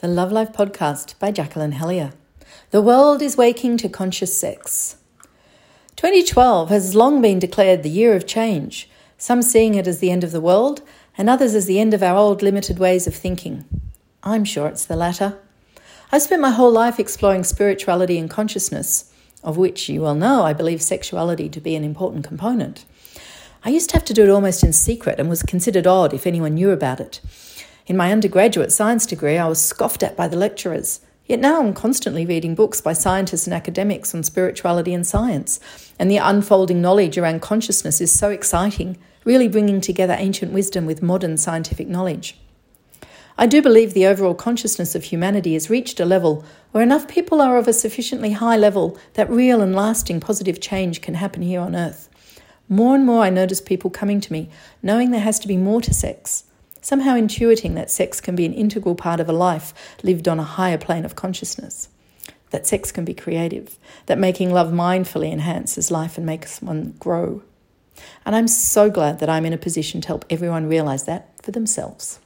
The Love Life Podcast by Jacqueline Hellyer. The world is waking to conscious sex. 2012 has long been declared the year of change, some seeing it as the end of the world, and others as the end of our old limited ways of thinking. I'm sure it's the latter. I've spent my whole life exploring spirituality and consciousness, of which you well know I believe sexuality to be an important component. I used to have to do it almost in secret and was considered odd if anyone knew about it. In my undergraduate science degree, I was scoffed at by the lecturers. Yet now I'm constantly reading books by scientists and academics on spirituality and science, and the unfolding knowledge around consciousness is so exciting, really bringing together ancient wisdom with modern scientific knowledge. I do believe the overall consciousness of humanity has reached a level where enough people are of a sufficiently high level that real and lasting positive change can happen here on Earth. More and more, I notice people coming to me knowing there has to be more to sex, somehow intuiting that sex can be an integral part of a life lived on a higher plane of consciousness. That sex can be creative, that making love mindfully enhances life and makes one grow. And I'm so glad that I'm in a position to help everyone realize that for themselves.